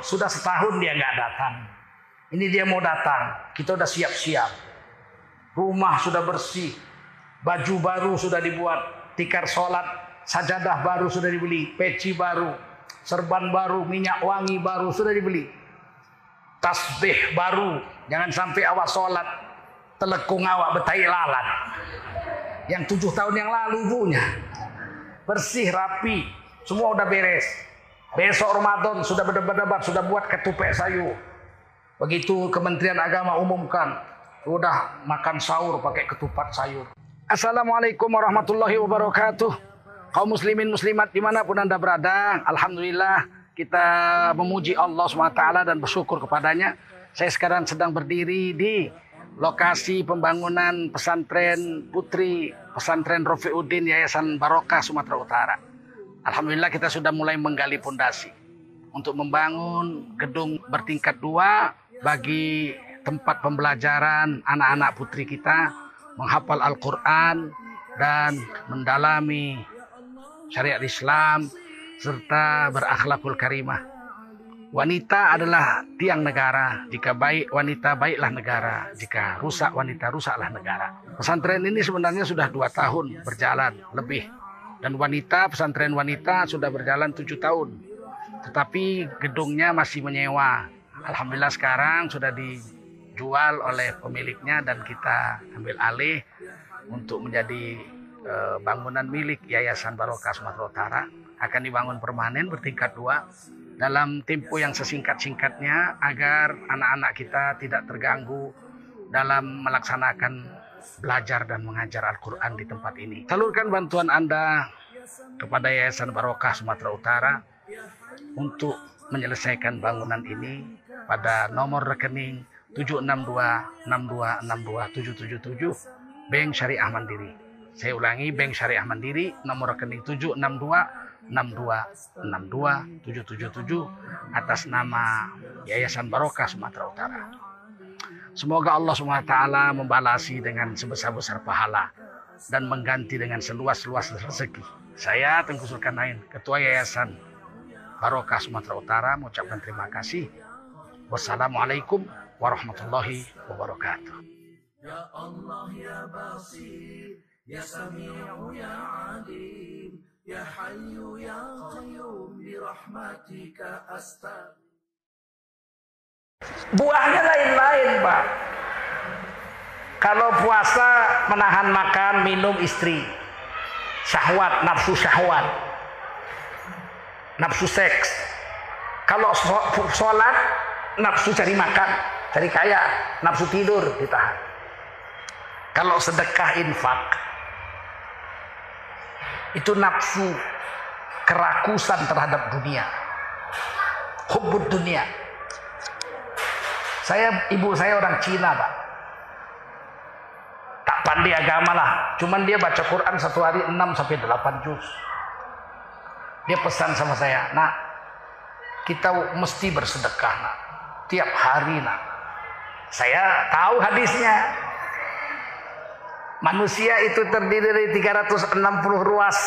Sudah setahun dia nggak datang. Ini dia mau datang. Kita udah siap-siap. Rumah sudah bersih. Baju baru sudah dibuat. Tikar sholat. Sajadah baru sudah dibeli. Peci baru. Serban baru. Minyak wangi baru sudah dibeli. Tasbih baru. Jangan sampai awak sholat. Telekung awak betai lalat. Yang tujuh tahun yang lalu punya. Bersih, rapi. Semua udah beres. Besok Ramadan sudah berdebat-debat, sudah buat ketupek sayur. Begitu Kementerian Agama umumkan, sudah makan sahur pakai ketupat sayur. Assalamualaikum warahmatullahi wabarakatuh. Kaum muslimin muslimat di mana pun anda berada, Alhamdulillah kita memuji Allah SWT dan bersyukur kepadanya. Saya sekarang sedang berdiri di lokasi pembangunan pesantren putri pesantren Rofiuddin Yayasan Barokah Sumatera Utara. Alhamdulillah kita sudah mulai menggali pondasi untuk membangun gedung bertingkat dua bagi tempat pembelajaran anak-anak putri kita menghafal Al-Quran dan mendalami syariat Islam serta berakhlakul karimah. Wanita adalah tiang negara. Jika baik wanita, baiklah negara. Jika rusak wanita, rusaklah negara. Pesantren ini sebenarnya sudah dua tahun berjalan lebih dan wanita pesantren wanita sudah berjalan tujuh tahun. Tetapi gedungnya masih menyewa. Alhamdulillah sekarang sudah dijual oleh pemiliknya dan kita ambil alih untuk menjadi e, bangunan milik Yayasan Barokah Sumatera Utara. Akan dibangun permanen bertingkat dua dalam tempo yang sesingkat-singkatnya agar anak-anak kita tidak terganggu dalam melaksanakan belajar dan mengajar Al-Quran di tempat ini. Salurkan bantuan Anda kepada Yayasan Barokah Sumatera Utara untuk menyelesaikan bangunan ini pada nomor rekening 76262627777 Bank Syariah Mandiri. Saya ulangi Bank Syariah Mandiri nomor rekening 76262627777 atas nama Yayasan Barokah Sumatera Utara. Semoga Allah SWT membalasi dengan sebesar-besar pahala dan mengganti dengan seluas-luas rezeki. Saya Tengku Sulkarnain, Ketua Yayasan Barokah Sumatera Utara mengucapkan terima kasih. Wassalamualaikum warahmatullahi wabarakatuh. Ya Allah ya Basir, ya Sami'u ya Alim, ya Hayyu ya Qayyum bi rahmatika astaghfir. Buahnya lain-lain, Pak. Kalau puasa menahan makan, minum istri. Syahwat, nafsu syahwat. Nafsu seks. Kalau sholat, nafsu cari makan, cari kaya, nafsu tidur ditahan. Kalau sedekah infak, itu nafsu kerakusan terhadap dunia. Hubbud dunia saya ibu saya orang Cina pak. Tak pandai agama lah. Cuman dia baca Quran satu hari 6 sampai 8 juz. Dia pesan sama saya, nak kita mesti bersedekah nak. Tiap hari nak. Saya tahu hadisnya. Manusia itu terdiri dari 360 ruas.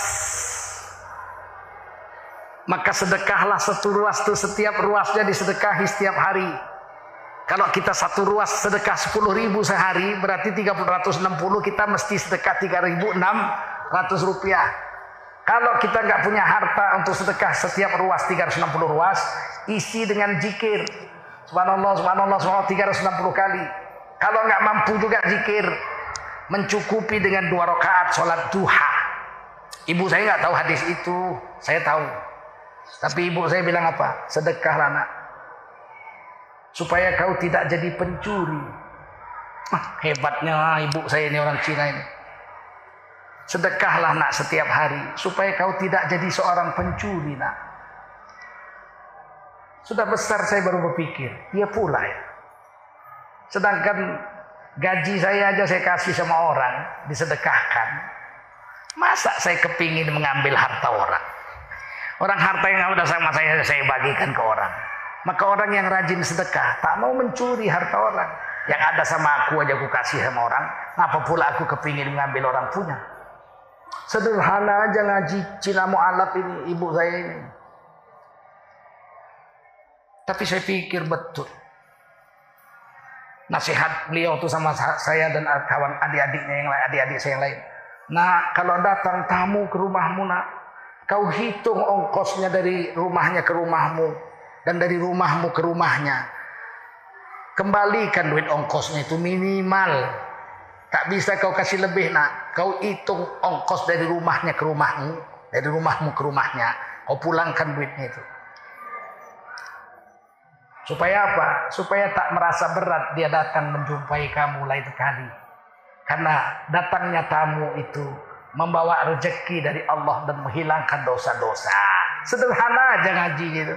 Maka sedekahlah satu ruas itu setiap ruasnya disedekahi setiap hari. Kalau kita satu ruas sedekah 10 ribu sehari berarti 360 kita mesti sedekah 3.600 rupiah. Kalau kita nggak punya harta untuk sedekah setiap ruas 360 ruas, isi dengan jikir. Subhanallah, subhanallah, subhanallah 360 kali. Kalau nggak mampu juga jikir, mencukupi dengan dua rakaat sholat duha. Ibu saya nggak tahu hadis itu, saya tahu. Tapi ibu saya bilang apa? Sedekahlah anak supaya kau tidak jadi pencuri. Ah, hebatnya ibu saya ini orang Cina ini. Sedekahlah nak setiap hari supaya kau tidak jadi seorang pencuri nak. Sudah besar saya baru berpikir, dia pula ya. Sedangkan gaji saya aja saya kasih sama orang, disedekahkan. Masa saya kepingin mengambil harta orang? Orang harta yang udah sama saya, saya bagikan ke orang. Maka orang yang rajin sedekah tak mau mencuri harta orang. Yang ada sama aku aja aku kasih sama orang. Apa pula aku kepingin mengambil orang punya. Sederhana aja ngaji Cina mu'alaf ini ibu saya ini. Tapi saya pikir betul. Nasihat beliau tuh sama saya dan kawan adik-adiknya yang lain, adik-adik saya yang lain. Nah, kalau datang tamu ke rumahmu, nak, kau hitung ongkosnya dari rumahnya ke rumahmu dan dari rumahmu ke rumahnya. Kembalikan duit ongkosnya itu minimal. Tak bisa kau kasih lebih, nak. Kau hitung ongkos dari rumahnya ke rumahmu, dari rumahmu ke rumahnya. Kau pulangkan duitnya itu. Supaya apa? Supaya tak merasa berat dia datang menjumpai kamu lain kali. Karena datangnya tamu itu membawa rezeki dari Allah dan menghilangkan dosa-dosa. Sederhana aja ngaji gitu.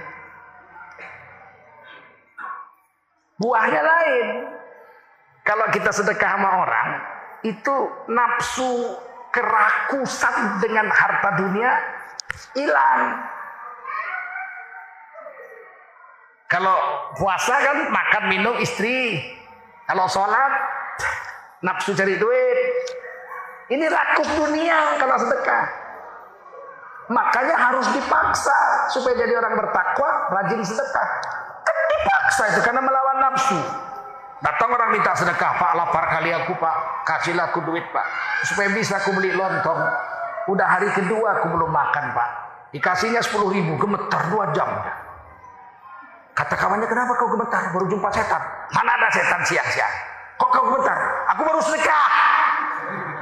Buahnya lain. Kalau kita sedekah sama orang, itu nafsu kerakusan dengan harta dunia hilang. Kalau puasa kan makan minum istri. Kalau sholat nafsu cari duit. Ini rakuf dunia kalau sedekah. Makanya harus dipaksa supaya jadi orang bertakwa, rajin sedekah. Dipaksa itu karena melawan nafsu. Datang orang minta sedekah, Pak lapar kali aku Pak, kasihlah aku duit Pak. Supaya bisa aku beli lontong. Udah hari kedua aku belum makan Pak. Dikasihnya 10 ribu, gemetar 2 jam. Kata kawannya, kenapa kau gemetar? Baru jumpa setan. Mana ada setan siang-siang? Kok kau gemetar? Aku baru sedekah.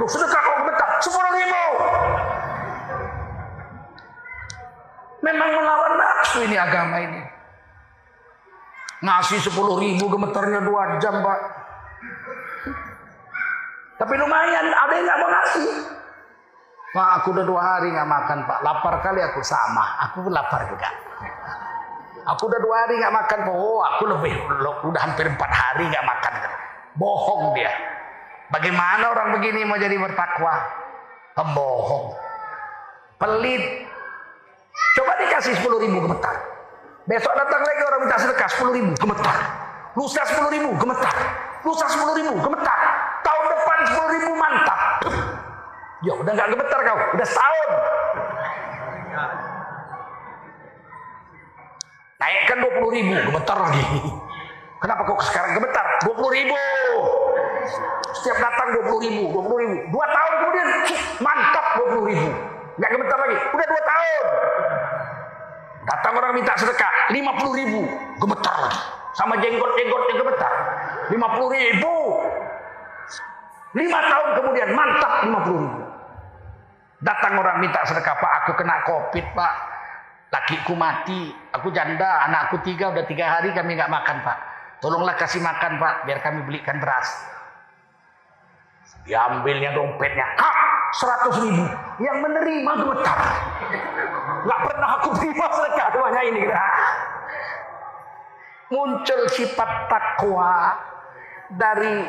Loh, sedekah kau gemetar? Sepuluh ribu. Memang melawan nafsu ini agama ini. Ngasih sepuluh ribu gemetarnya dua jam, Pak. Tapi lumayan, ada yang nggak mau ngasih. Pak, aku udah dua hari nggak makan, Pak. Lapar kali aku sama. Aku lapar juga. Aku udah dua hari nggak makan. Oh, aku lebih udah hampir empat hari nggak makan. Bohong dia. Bagaimana orang begini mau jadi bertakwa? Pembohong. Pelit. Coba dikasih sepuluh ribu gemetar. Besok datang lagi orang minta sedekah sepuluh ribu gemetar. Lusa sepuluh ribu gemetar. Lusa sepuluh ribu gemetar. Tahun depan sepuluh ribu mantap. Ya udah nggak gemetar kau. Udah setahun. Naikkan 20 ribu, gemetar lagi. Kenapa kok sekarang gemetar? 20 ribu. Setiap datang 20 ribu, 20 ribu. Dua tahun kemudian, mantap 20 ribu. Nggak gemetar lagi, udah dua tahun. Datang orang minta sedekah, 50 ribu, gemetar lagi. Sama jenggot-jenggotnya gemetar. 50 ribu. Lima tahun kemudian, mantap 50 ribu. Datang orang minta sedekah, Pak, aku kena covid, Pak lakiku mati, aku janda, anakku tiga, udah tiga hari kami nggak makan pak. Tolonglah kasih makan pak, biar kami belikan beras. Diambilnya dompetnya, kak, seratus ribu. Yang menerima gemetar. Nggak pernah aku terima banyak ini. Muncul sifat takwa dari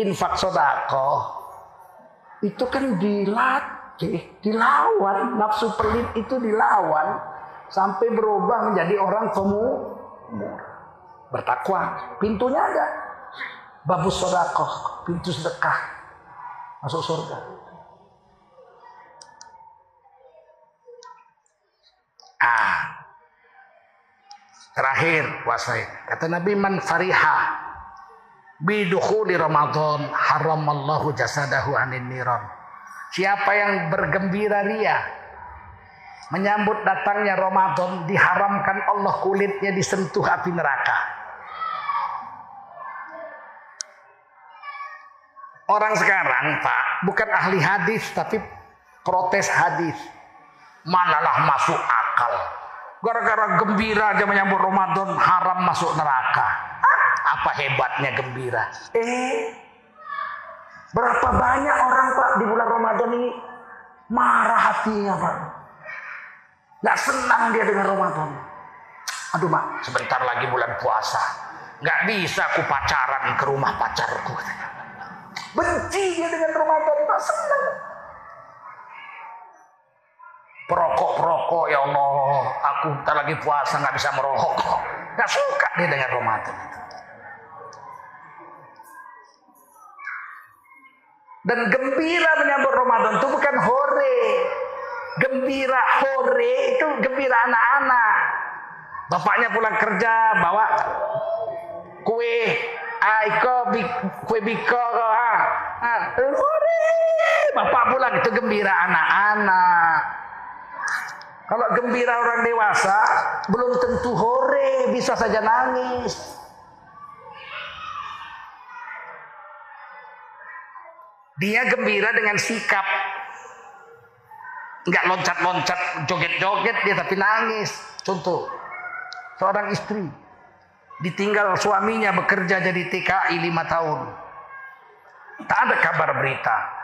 infak sodako. Itu kan dilatih dilawan. Nafsu pelit itu dilawan sampai berubah menjadi orang pemurah bertakwa. Pintunya ada. Babus sodakoh pintu sedekah. Masuk surga ah terakhir puasa kata Nabi man fariha bidukhuli Ramadan haramallahu jasadahu anin niran Siapa yang bergembira ria menyambut datangnya Ramadan diharamkan Allah kulitnya disentuh api neraka. Orang sekarang Pak bukan ahli hadis tapi protes hadis. Manalah masuk. Gara-gara gembira aja menyambut Ramadan haram masuk neraka. Apa hebatnya gembira? Eh, Berapa banyak orang Pak di bulan Ramadan ini marah hatinya Pak. Gak senang dia dengan Ramadan. Aduh mak, sebentar lagi bulan puasa. Gak bisa aku pacaran ke rumah pacarku. Benci dia dengan Ramadan, tak senang. Perokok-perokok ya Allah, aku tak lagi puasa gak bisa merokok. Gak suka dia dengan Ramadan. Dan gembira menyambut Ramadan itu bukan hore. Gembira hore itu gembira anak-anak. Bapaknya pulang kerja bawa kue Aiko kue biko ha. ha. Bapak pulang itu gembira anak-anak. Kalau gembira orang dewasa belum tentu hore bisa saja nangis. Dia gembira dengan sikap. Enggak loncat-loncat, joget-joget dia tapi nangis. Contoh, seorang istri ditinggal suaminya bekerja jadi TKI lima tahun. Tak ada kabar berita.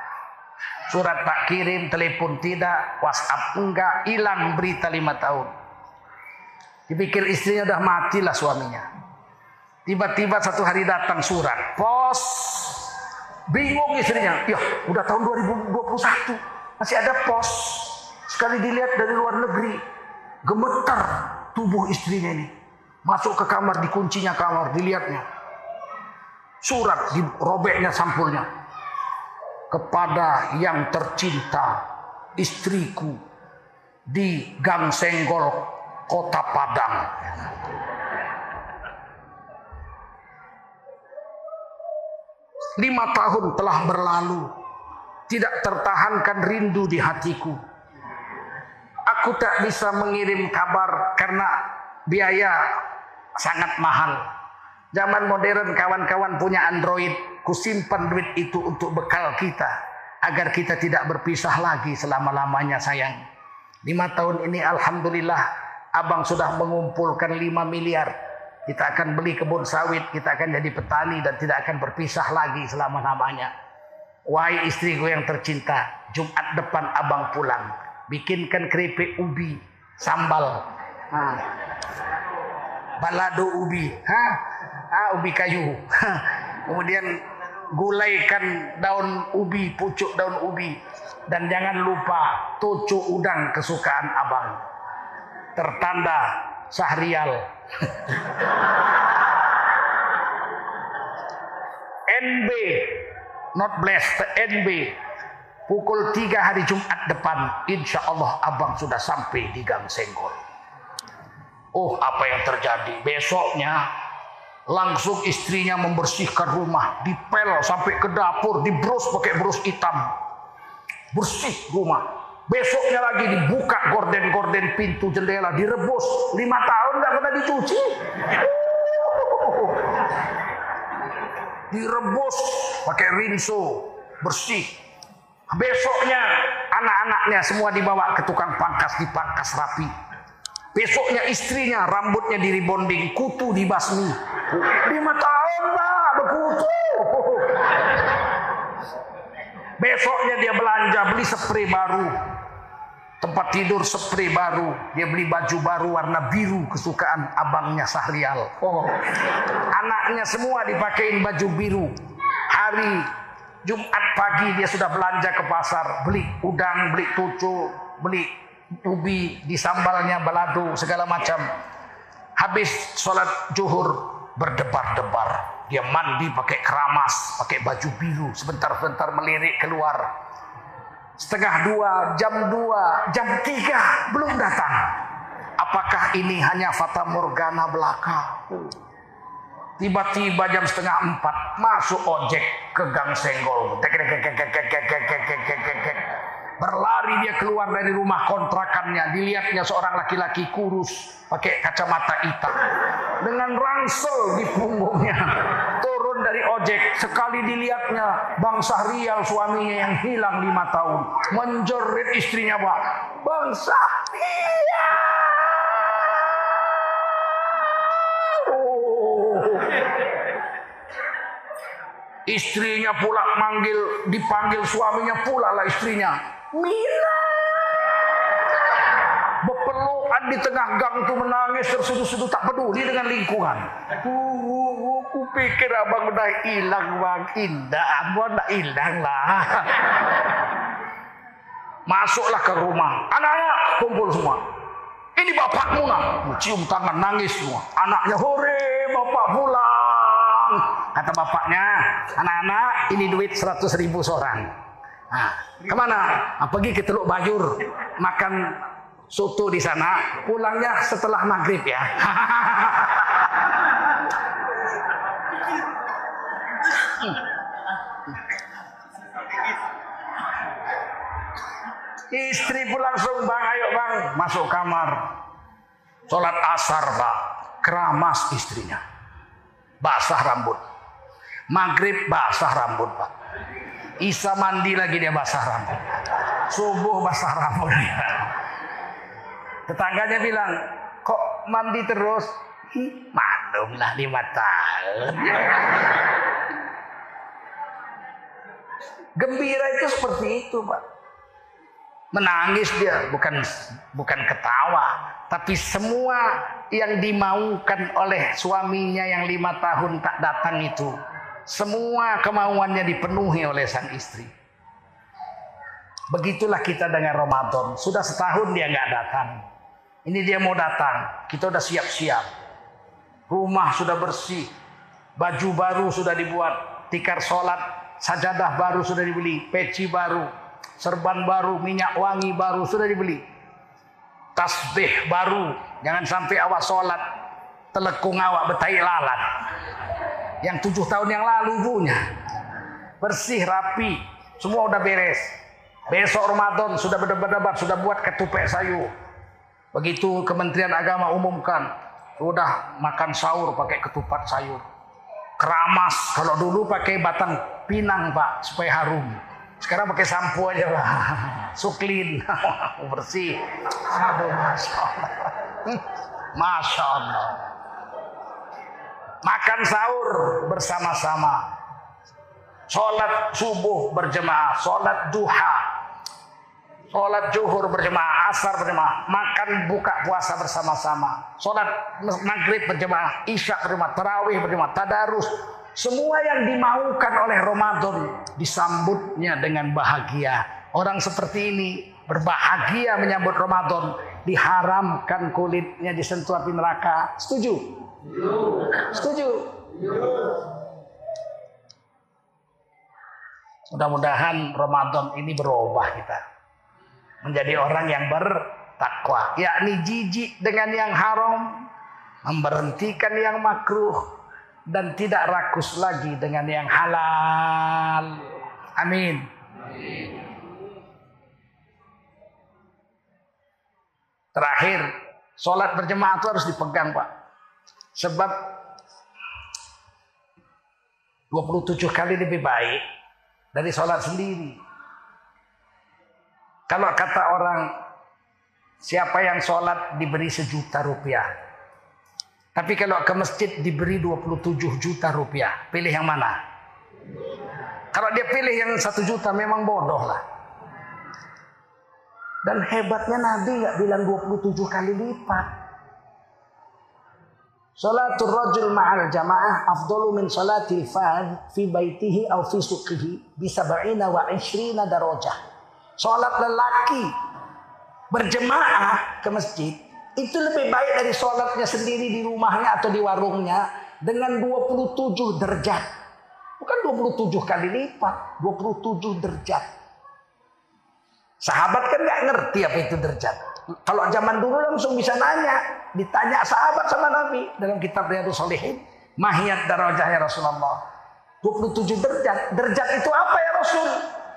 Surat tak kirim, telepon tidak, WhatsApp enggak, hilang berita lima tahun. Dipikir istrinya udah matilah suaminya. Tiba-tiba satu hari datang surat, pos Bingung istrinya. Ya, udah tahun 2021. Masih ada pos. Sekali dilihat dari luar negeri. Gemetar tubuh istrinya ini. Masuk ke kamar, dikuncinya kamar, dilihatnya. Surat, dirobeknya sampulnya. Kepada yang tercinta, istriku di Gang Senggol, Kota Padang. Lima tahun telah berlalu. Tidak tertahankan rindu di hatiku. Aku tak bisa mengirim kabar karena biaya sangat mahal. Zaman modern kawan-kawan punya Android. Kusimpan duit itu untuk bekal kita. Agar kita tidak berpisah lagi selama-lamanya sayang. Lima tahun ini Alhamdulillah Abang sudah mengumpulkan lima miliar kita akan beli kebun sawit, kita akan jadi petani dan tidak akan berpisah lagi selama-lamanya. Wahai istriku yang tercinta, Jumat depan abang pulang. Bikinkan keripik ubi, sambal. Balado ubi. Ha? Ha, ubi kayu. Kemudian gulaikan daun ubi, pucuk daun ubi. Dan jangan lupa tucu udang kesukaan abang. Tertanda Sahrial NB not blessed NB pukul 3 hari Jumat depan insya Allah abang sudah sampai di Gang Senggol oh apa yang terjadi besoknya langsung istrinya membersihkan rumah dipel sampai ke dapur dibrus pakai brus hitam bersih rumah Besoknya lagi dibuka gorden-gorden pintu jendela, direbus. Lima tahun nggak pernah dicuci. Direbus pakai rinso, bersih. Besoknya anak-anaknya semua dibawa ke tukang pangkas, dipangkas rapi. Besoknya istrinya rambutnya diribonding, kutu dibasmi. Lima tahun lah berkutu. Besoknya dia belanja beli spray baru. Tempat tidur spray baru, dia beli baju baru warna biru kesukaan abangnya Sahrial. Oh. Anaknya semua dipakein baju biru. Hari Jumat pagi dia sudah belanja ke pasar, beli udang, beli tucu, beli ubi, disambalnya balado, segala macam. Habis sholat juhur berdebar-debar. Dia mandi pakai keramas, pakai baju biru, sebentar-sebentar melirik keluar setengah dua, jam dua, jam tiga belum datang. Apakah ini hanya fata morgana belaka? Tiba-tiba jam setengah empat masuk ojek ke Gang Senggol. Berlari dia keluar dari rumah kontrakannya. Dilihatnya seorang laki-laki kurus pakai kacamata hitam dengan ransel di punggungnya. Turun dari ojek sekali dilihatnya Bang Sahrial suaminya yang hilang lima tahun menjerit istrinya pak Bang Sahrial. Istrinya pula manggil, dipanggil suaminya pula lah istrinya. Mina. Bepelukan di tengah gang itu menangis tersudu-sudu tak peduli dengan lingkungan. Uh, aku pikir abang udah hilang bang. Indah, abang udah hilang lah. Masuklah ke rumah. Anak-anak kumpul semua. Ini bapakmu nak. Cium tangan nangis semua. Anaknya hore bapak pulang. Kata bapaknya, anak-anak ini duit 100 ribu seorang. Nah, ke mana? Nah, pergi ke Teluk Bajur makan soto di sana, pulangnya setelah maghrib ya. Istri pun langsung bang, ayo bang, masuk kamar. Sholat asar pak, keramas istrinya. Basah rambut. Maghrib basah rambut pak. Isa mandi lagi dia basah rambut. Subuh basah rambut dia. Tetangganya bilang, kok mandi terus? Maklumlah lima tahun. Gembira itu seperti itu, Pak. Menangis dia, bukan bukan ketawa, tapi semua yang dimaukan oleh suaminya yang lima tahun tak datang itu, semua kemauannya dipenuhi oleh sang istri. Begitulah kita dengan Ramadan. Sudah setahun dia nggak datang. Ini dia mau datang. Kita udah siap-siap. Rumah sudah bersih. Baju baru sudah dibuat. Tikar sholat. Sajadah baru sudah dibeli. Peci baru. Serban baru. Minyak wangi baru sudah dibeli. Tasbih baru. Jangan sampai awak sholat. Telekung awak betai lalat. Yang tujuh tahun yang lalu punya. Bersih, rapi. Semua udah beres. Besok Ramadan sudah berdebat-debat, sudah buat ketupek sayur. Begitu Kementerian Agama umumkan, sudah makan sahur pakai ketupat sayur. Keramas, kalau dulu pakai batang pinang pak, supaya harum. Sekarang pakai sampo aja pak. Suklin, bersih. Aduh, Masya Allah. Masya Allah. Makan sahur bersama-sama. Sholat subuh berjemaah, sholat duha, Sholat zuhur berjemaah, asar berjemaah, makan buka puasa bersama-sama. Sholat maghrib berjemaah, isya berjemaah, tarawih berjemaah, tadarus. Semua yang dimaukan oleh Ramadan disambutnya dengan bahagia. Orang seperti ini berbahagia menyambut Ramadan. Diharamkan kulitnya disentuh api neraka. Setuju? Setuju? Mudah-mudahan Ramadan ini berubah kita menjadi orang yang bertakwa, yakni jijik dengan yang haram, memberhentikan yang makruh dan tidak rakus lagi dengan yang halal. Amin. Terakhir, sholat berjemaah itu harus dipegang Pak. Sebab 27 kali lebih baik dari sholat sendiri. Kalau kata orang siapa yang sholat diberi sejuta rupiah. Tapi kalau ke masjid diberi 27 juta rupiah. Pilih yang mana? Kalau dia pilih yang satu juta memang bodoh lah. Dan hebatnya Nabi nggak bilang 27 kali lipat. Salatul rajul ma'al jamaah afdalu min salatil fad fi baitihi aw fi suqihi bi sab'ina wa 20 darajah. Sholat lelaki berjemaah ke masjid itu lebih baik dari sholatnya sendiri di rumahnya atau di warungnya dengan 27 derajat. Bukan 27 kali lipat, 27 derajat. Sahabat kan nggak ngerti apa itu derajat. Kalau zaman dulu langsung bisa nanya, ditanya sahabat sama Nabi dalam kitab Riyadhus Shalihin, mahiyat darajahnya Rasulullah. 27 derajat. Derajat itu apa ya Rasul?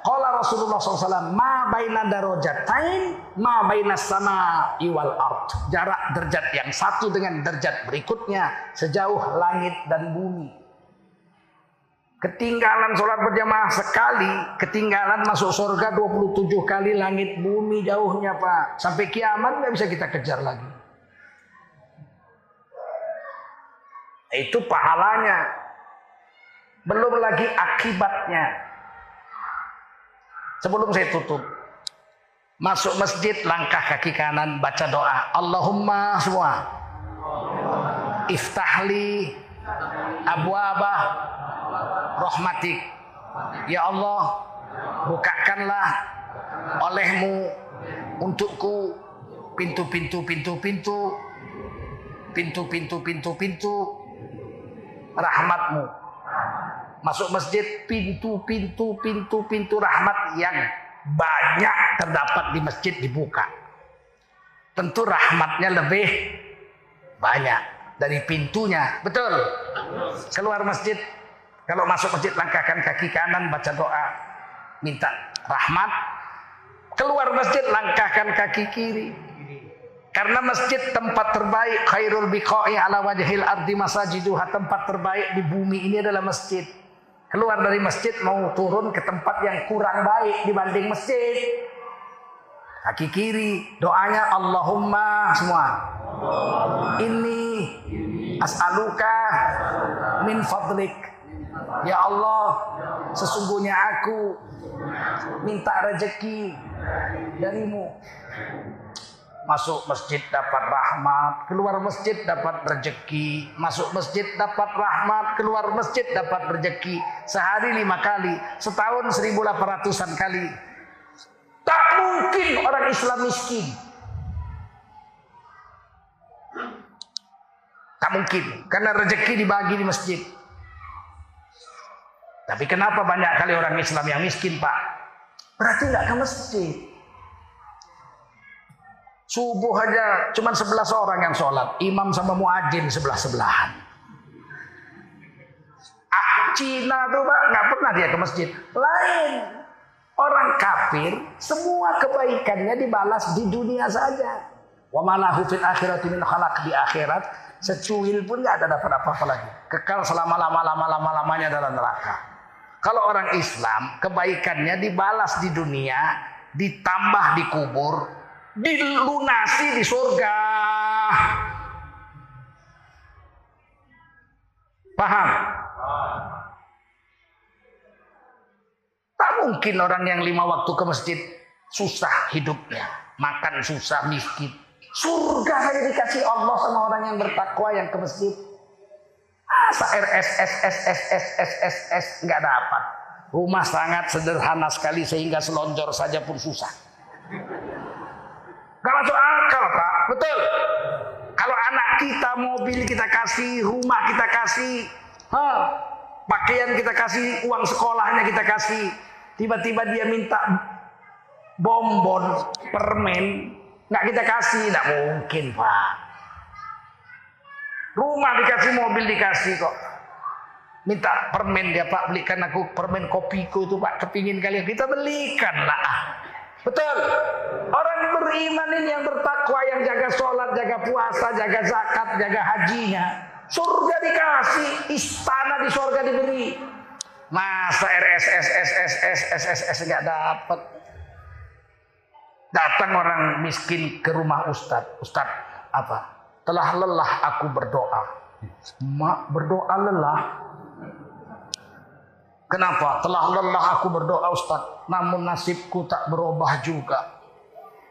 Qala Rasulullah SAW, ma baina darajatain, ma baina sama iwal art. Jarak derajat yang satu dengan derajat berikutnya sejauh langit dan bumi. Ketinggalan sholat berjamaah sekali, ketinggalan masuk surga 27 kali langit bumi jauhnya Pak. Sampai kiamat nggak bisa kita kejar lagi. Itu pahalanya. Belum lagi akibatnya. Sebelum saya tutup. Masuk masjid langkah kaki kanan baca doa. Allahumma semua. Iftahli abwaba rahmatik. Ya Allah, bukakanlah olehmu untukku pintu-pintu pintu-pintu pintu-pintu pintu-pintu rahmatmu masuk masjid pintu-pintu pintu-pintu rahmat yang banyak terdapat di masjid dibuka. tentu rahmatnya lebih banyak dari pintunya. Betul. Keluar masjid, kalau masuk masjid langkahkan kaki kanan baca doa minta rahmat. Keluar masjid langkahkan kaki kiri. Karena masjid tempat terbaik khairul biqa'i ala wajhil ardi masajiduha tempat terbaik di bumi ini adalah masjid. Keluar dari masjid mau turun ke tempat yang kurang baik dibanding masjid. Kaki kiri doanya Allahumma semua. Ini as'aluka min fadlik. Ya Allah, sesungguhnya aku minta rezeki darimu masuk masjid dapat rahmat, keluar masjid dapat rezeki, masuk masjid dapat rahmat, keluar masjid dapat rezeki, sehari lima kali, setahun seribu delapan ratusan kali. Tak mungkin orang Islam miskin. Tak mungkin, karena rezeki dibagi di masjid. Tapi kenapa banyak kali orang Islam yang miskin, Pak? Berarti nggak ke masjid. Subuh aja cuma 11 orang yang sholat. Imam sama muadzin sebelah-sebelahan. Ah, Cina tuh pak nggak pernah dia ke masjid. Lain. Orang kafir semua kebaikannya dibalas di dunia saja. Wa malahu fil akhirati min khalaq di akhirat secuil pun nggak ada dapat apa-apa lagi. Kekal selama lama lama lama lamanya dalam neraka. Kalau orang Islam kebaikannya dibalas di dunia, ditambah di kubur, dilunasi di surga. Paham? Tak mungkin orang yang lima waktu ke masjid susah hidupnya, makan susah, miskin. Surga hanya dikasih Allah sama orang yang bertakwa yang ke masjid. Masa RSSSSSSSS nggak dapat. Rumah sangat sederhana sekali sehingga selonjor saja pun susah. Masuk akal pak, betul. Kalau anak kita mobil kita kasih, rumah kita kasih, huh, pakaian kita kasih, uang sekolahnya kita kasih, tiba-tiba dia minta bonbon, permen, nggak kita kasih, nggak mungkin pak. Rumah dikasih, mobil dikasih kok. Minta permen dia pak belikan aku permen kopiku itu pak kepingin kalian kita belikan lah. Betul. Orang beriman ini yang bertakwa, yang jaga sholat, jaga puasa, jaga zakat, jaga hajinya. Surga dikasih, istana di surga diberi. Masa RSS, SS, SS, SS nggak dapat. Datang orang miskin ke rumah Ustadz. Ustadz apa? Telah lelah aku berdoa. Mak berdoa lelah. Kenapa? Telah lelah aku berdoa Ustaz. Namun nasibku tak berubah juga.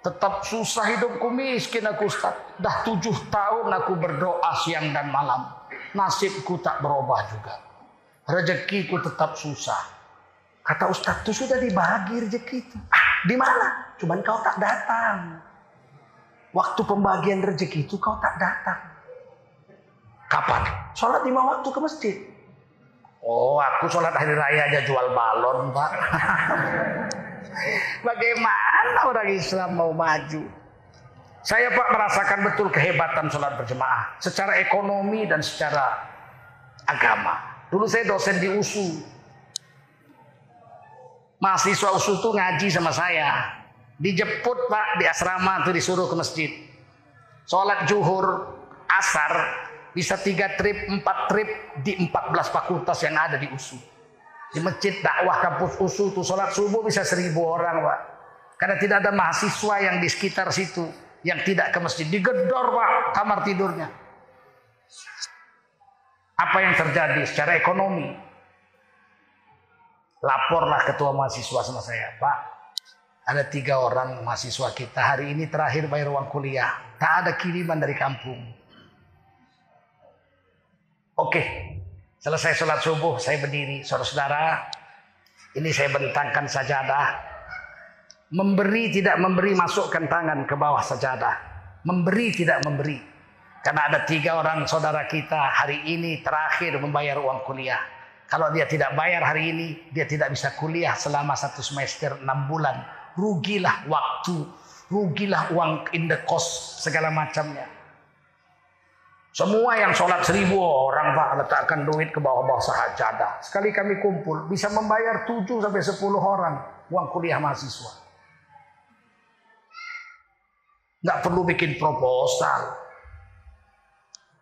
Tetap susah hidupku miskin aku Ustaz. Dah tujuh tahun aku berdoa siang dan malam. Nasibku tak berubah juga. Rezekiku tetap susah. Kata Ustaz itu sudah dibagi rezeki itu. Ah, di mana? Cuman kau tak datang. Waktu pembagian rezeki itu kau tak datang. Kapan? Sholat lima waktu ke masjid. Oh, aku sholat hari raya aja jual balon, Pak. Bagaimana orang Islam mau maju? Saya Pak merasakan betul kehebatan sholat berjemaah. Secara ekonomi dan secara agama. Dulu saya dosen di USU. Mahasiswa USU tuh ngaji sama saya. Dijemput Pak di asrama tuh disuruh ke masjid. Sholat juhur, asar, bisa tiga trip, empat trip di 14 fakultas yang ada di USU. Di masjid dakwah kampus USU itu sholat subuh bisa seribu orang Pak. Karena tidak ada mahasiswa yang di sekitar situ yang tidak ke masjid. Digedor Pak kamar tidurnya. Apa yang terjadi secara ekonomi? Laporlah ketua mahasiswa sama saya, Pak. Ada tiga orang mahasiswa kita hari ini terakhir bayar uang kuliah. Tak ada kiriman dari kampung. Oke, selesai sholat subuh saya berdiri, saudara-saudara. Ini saya bentangkan sajadah. Memberi tidak memberi masukkan tangan ke bawah sajadah. Memberi tidak memberi. Karena ada tiga orang saudara kita hari ini terakhir membayar uang kuliah. Kalau dia tidak bayar hari ini, dia tidak bisa kuliah selama satu semester enam bulan. Rugilah waktu Rugilah uang in the cost segala macamnya. Semua yang sholat seribu orang Pak letakkan duit ke bawah-bawah sahajadah. Sekali kami kumpul bisa membayar 7 sampai 10 orang uang kuliah mahasiswa. Nggak perlu bikin proposal.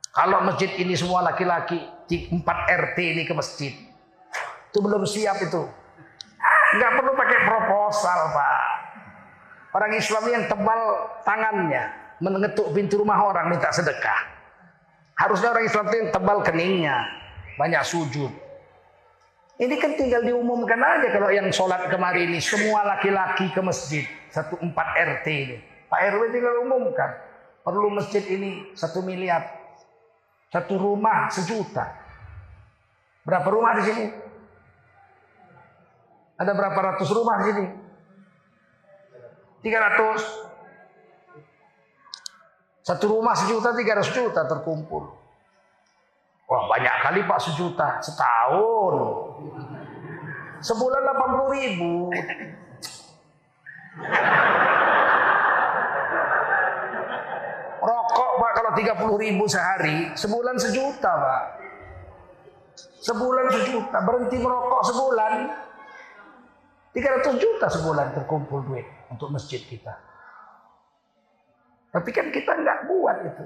Kalau masjid ini semua laki-laki, 4 RT ini ke masjid. Itu belum siap itu. Nggak perlu pakai proposal Pak. Orang Islam yang tebal tangannya. Mengetuk pintu rumah orang minta sedekah. Harusnya orang Islam itu yang tebal keningnya, banyak sujud. Ini kan tinggal diumumkan aja kalau yang sholat kemarin ini semua laki-laki ke masjid satu empat RT ini. Pak RW tinggal umumkan perlu masjid ini satu miliar, satu rumah sejuta. Berapa rumah di sini? Ada berapa ratus rumah di sini? 300. Satu rumah sejuta, tiga ratus juta terkumpul. Wah banyak kali pak sejuta setahun. Sebulan delapan puluh ribu. Rokok pak kalau tiga puluh ribu sehari, sebulan sejuta pak. Sebulan sejuta, berhenti merokok sebulan. 300 juta sebulan terkumpul duit untuk masjid kita. Tapi kan kita nggak buat itu.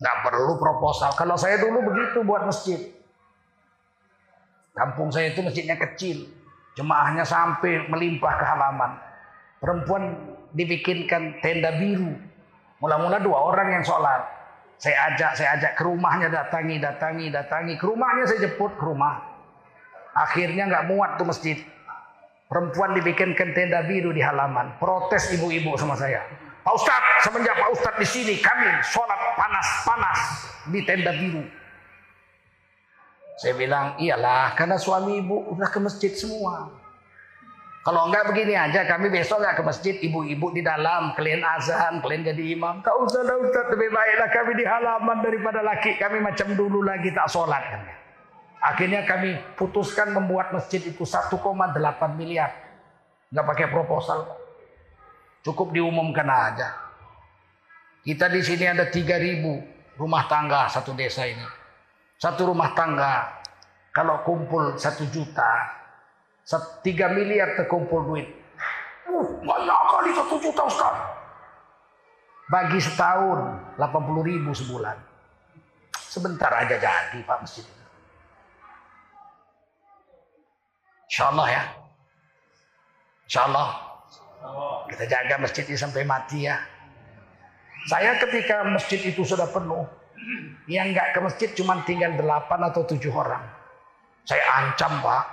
Nggak perlu proposal. Kalau saya dulu begitu buat masjid. Kampung saya itu masjidnya kecil. Jemaahnya sampai melimpah ke halaman. Perempuan dibikinkan tenda biru. Mula-mula dua orang yang sholat. Saya ajak, saya ajak ke rumahnya datangi, datangi, datangi. Ke rumahnya saya jemput ke rumah. Akhirnya nggak muat tuh masjid. Perempuan dibikinkan tenda biru di halaman. Protes ibu-ibu sama saya. Pak Ustadz, semenjak Pak Ustadz di sini kami sholat panas-panas di tenda biru. Saya bilang, iyalah karena suami ibu udah ke masjid semua. Kalau enggak begini aja, kami besok enggak ke masjid, ibu-ibu di dalam, kalian azan, kalian jadi imam. Tak usah, usah, lebih baiklah kami di halaman daripada laki kami macam dulu lagi tak sholat. Kan. Akhirnya kami putuskan membuat masjid itu 1,8 miliar. Nggak pakai proposal. Cukup diumumkan aja. Kita di sini ada 3000 rumah tangga satu desa ini. Satu rumah tangga kalau kumpul satu juta, tiga miliar terkumpul duit. Uh, banyak kali satu juta Ustaz. Bagi setahun 80 ribu sebulan. Sebentar aja jadi Pak Masjid Insya Allah ya. Insya Allah. Kita jaga masjid ini sampai mati ya. Saya ketika masjid itu sudah penuh, yang nggak ke masjid cuma tinggal delapan atau tujuh orang. Saya ancam pak.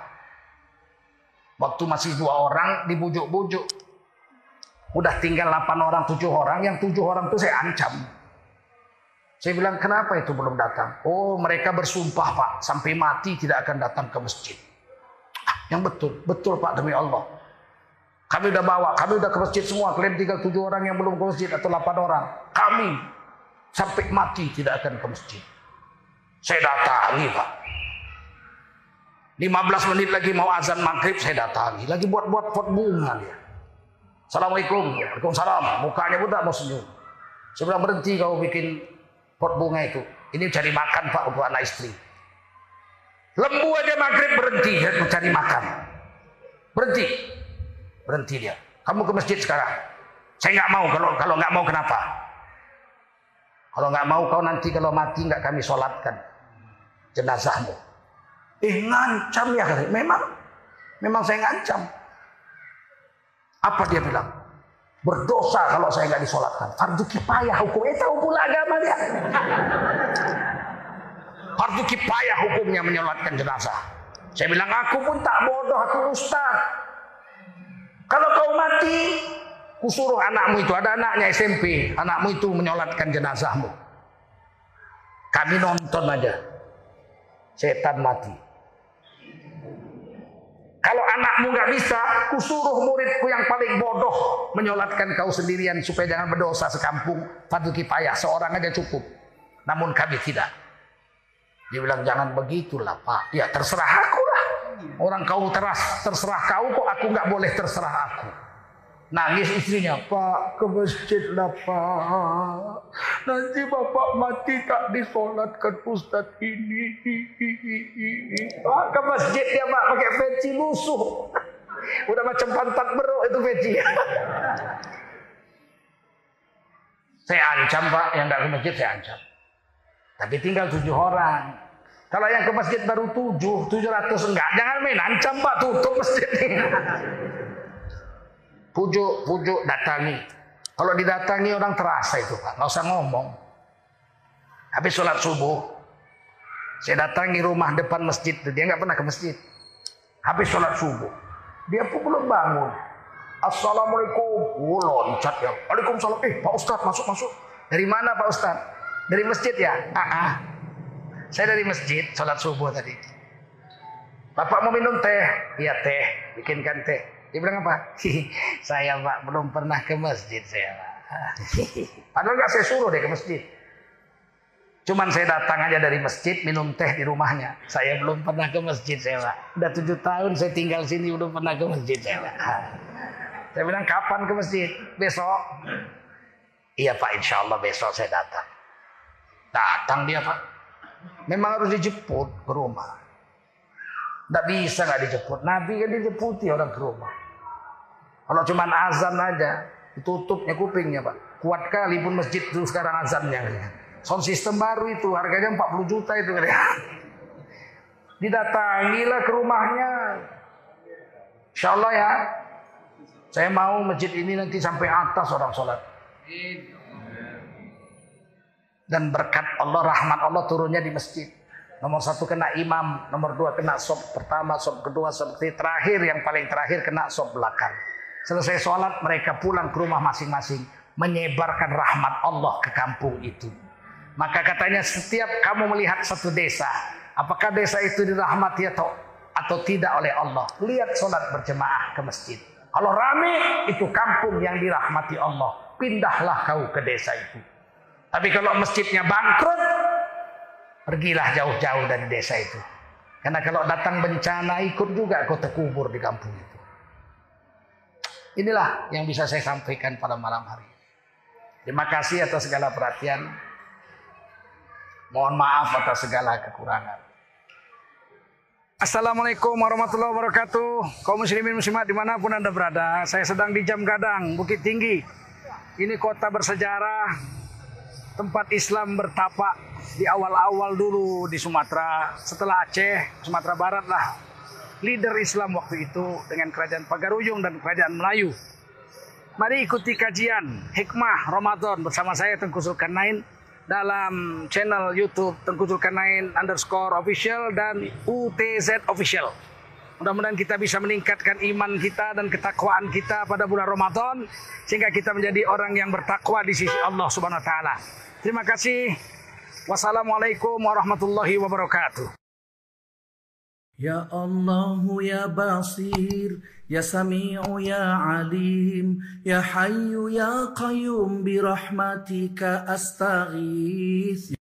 Waktu masih dua orang dibujuk-bujuk. Udah tinggal delapan orang, tujuh orang. Yang tujuh orang itu saya ancam. Saya bilang kenapa itu belum datang? Oh mereka bersumpah pak sampai mati tidak akan datang ke masjid. Yang betul, betul Pak demi Allah. Kami udah bawa, kami udah ke masjid semua. Kalian tinggal tujuh orang yang belum ke masjid atau delapan orang. Kami sampai mati tidak akan ke masjid. Saya datangi Pak. 15 menit lagi mau azan maghrib saya datangi. Lagi buat-buat pot bunga dia. Assalamualaikum. Waalaikumsalam. Mukanya pun tak mau senyum. Saya bilang berhenti kau bikin pot bunga itu. Ini cari makan Pak untuk anak istri. Lembu aja maghrib berhenti mencari makan. Berhenti. Berhenti dia. Kamu ke masjid sekarang. Saya nggak mau. Kalau kalau nggak mau kenapa? Kalau nggak mau kau nanti kalau mati nggak kami sholatkan jenazahmu. Eh ngancam ya kali. Memang, memang saya ngancam. Apa dia bilang? Berdosa kalau saya nggak disolatkan. Fardu kifayah hukum. Tahu pula agama dia. Fardu kifayah hukumnya menyolatkan jenazah. Saya bilang aku pun tak bodoh, aku ustaz. Kalau kau mati, kusuruh anakmu itu ada anaknya SMP, anakmu itu menyolatkan jenazahmu. Kami nonton aja. Setan mati. Kalau anakmu nggak bisa, kusuruh muridku yang paling bodoh menyolatkan kau sendirian supaya jangan berdosa sekampung. Fardu kifayah seorang aja cukup. Namun kami tidak. Dia bilang jangan begitulah pak. Ya terserah aku lah. Orang kau teras, terserah kau kok aku nggak boleh terserah aku. Nangis istrinya, Pak ke masjid lah Pak. Nanti Bapak mati tak disolatkan Ustadz ini. Pak ke masjid ya Pak pakai peci lusuh. Udah macam pantat beruk itu peci. saya ancam Pak yang nggak ke masjid saya ancam. Tapi tinggal tujuh orang. Kalau yang ke masjid baru tujuh, tujuh ratus enggak. Jangan main ancam Pak tutup masjid ini pujuk, pujuk, datangi. Kalau didatangi orang terasa itu Pak, nggak usah ngomong. Habis sholat subuh, saya datangi rumah depan masjid, dia nggak pernah ke masjid. Habis sholat subuh, dia pun belum bangun. Assalamualaikum, oh, loncat ya. Waalaikumsalam. Eh Pak Ustadz masuk masuk. Dari mana Pak Ustadz? Dari masjid ya? Ah, ah. Saya dari masjid, sholat subuh tadi. Bapak mau minum teh? Iya teh, bikinkan teh. Dia bilang apa? saya pak belum pernah ke masjid saya pak. Padahal nggak saya suruh deh ke masjid. Cuman saya datang aja dari masjid minum teh di rumahnya. Saya belum pernah ke masjid saya pak. Udah tujuh tahun saya tinggal sini belum pernah ke masjid saya pak. Saya bilang kapan ke masjid? Besok. Iya pak insya Allah besok saya datang. Datang dia pak. Memang harus dijemput ke rumah. Tidak bisa nggak dijemput. Nabi kan dijemputi orang ke rumah. Kalau cuma azan aja, ditutupnya kupingnya pak. Kuat kali pun masjid itu sekarang azannya. Sound system baru itu, harganya 40 juta itu. Didatangilah ke rumahnya. Insya Allah ya. Saya mau masjid ini nanti sampai atas orang sholat. Dan berkat Allah, rahmat Allah turunnya di masjid. Nomor satu kena imam, nomor dua kena sob pertama, sob kedua, sob ketiga, terakhir yang paling terakhir kena sob belakang. Selesai sholat mereka pulang ke rumah masing-masing menyebarkan rahmat Allah ke kampung itu. Maka katanya setiap kamu melihat satu desa, apakah desa itu dirahmati atau atau tidak oleh Allah, lihat sholat berjemaah ke masjid. Kalau rame itu kampung yang dirahmati Allah, pindahlah kau ke desa itu. Tapi kalau masjidnya bangkrut, Pergilah jauh-jauh dari desa itu. Karena kalau datang bencana ikut juga kau terkubur di kampung itu. Inilah yang bisa saya sampaikan pada malam hari. Terima kasih atas segala perhatian. Mohon maaf atas segala kekurangan. Assalamualaikum warahmatullahi wabarakatuh. Kaum muslimin muslimat di mana pun anda berada. Saya sedang di Jam Gadang, Bukit Tinggi. Ini kota bersejarah, tempat Islam bertapak di awal-awal dulu di Sumatera, setelah Aceh, Sumatera Barat lah. Leader Islam waktu itu dengan kerajaan Pagaruyung dan kerajaan Melayu. Mari ikuti kajian Hikmah Ramadan bersama saya Tengku Zulkarnain dalam channel YouTube Tengku Zulkarnain underscore official dan UTZ official. Mudah-mudahan kita bisa meningkatkan iman kita dan ketakwaan kita pada bulan Ramadan sehingga kita menjadi orang yang bertakwa di sisi Allah Subhanahu wa taala. Terima kasih. Wassalamualaikum warahmatullahi wabarakatuh. Ya Allah ya Basir Ya Sami'u ya Alim Ya Hayyu ya Qayyum Birahmatika astaghith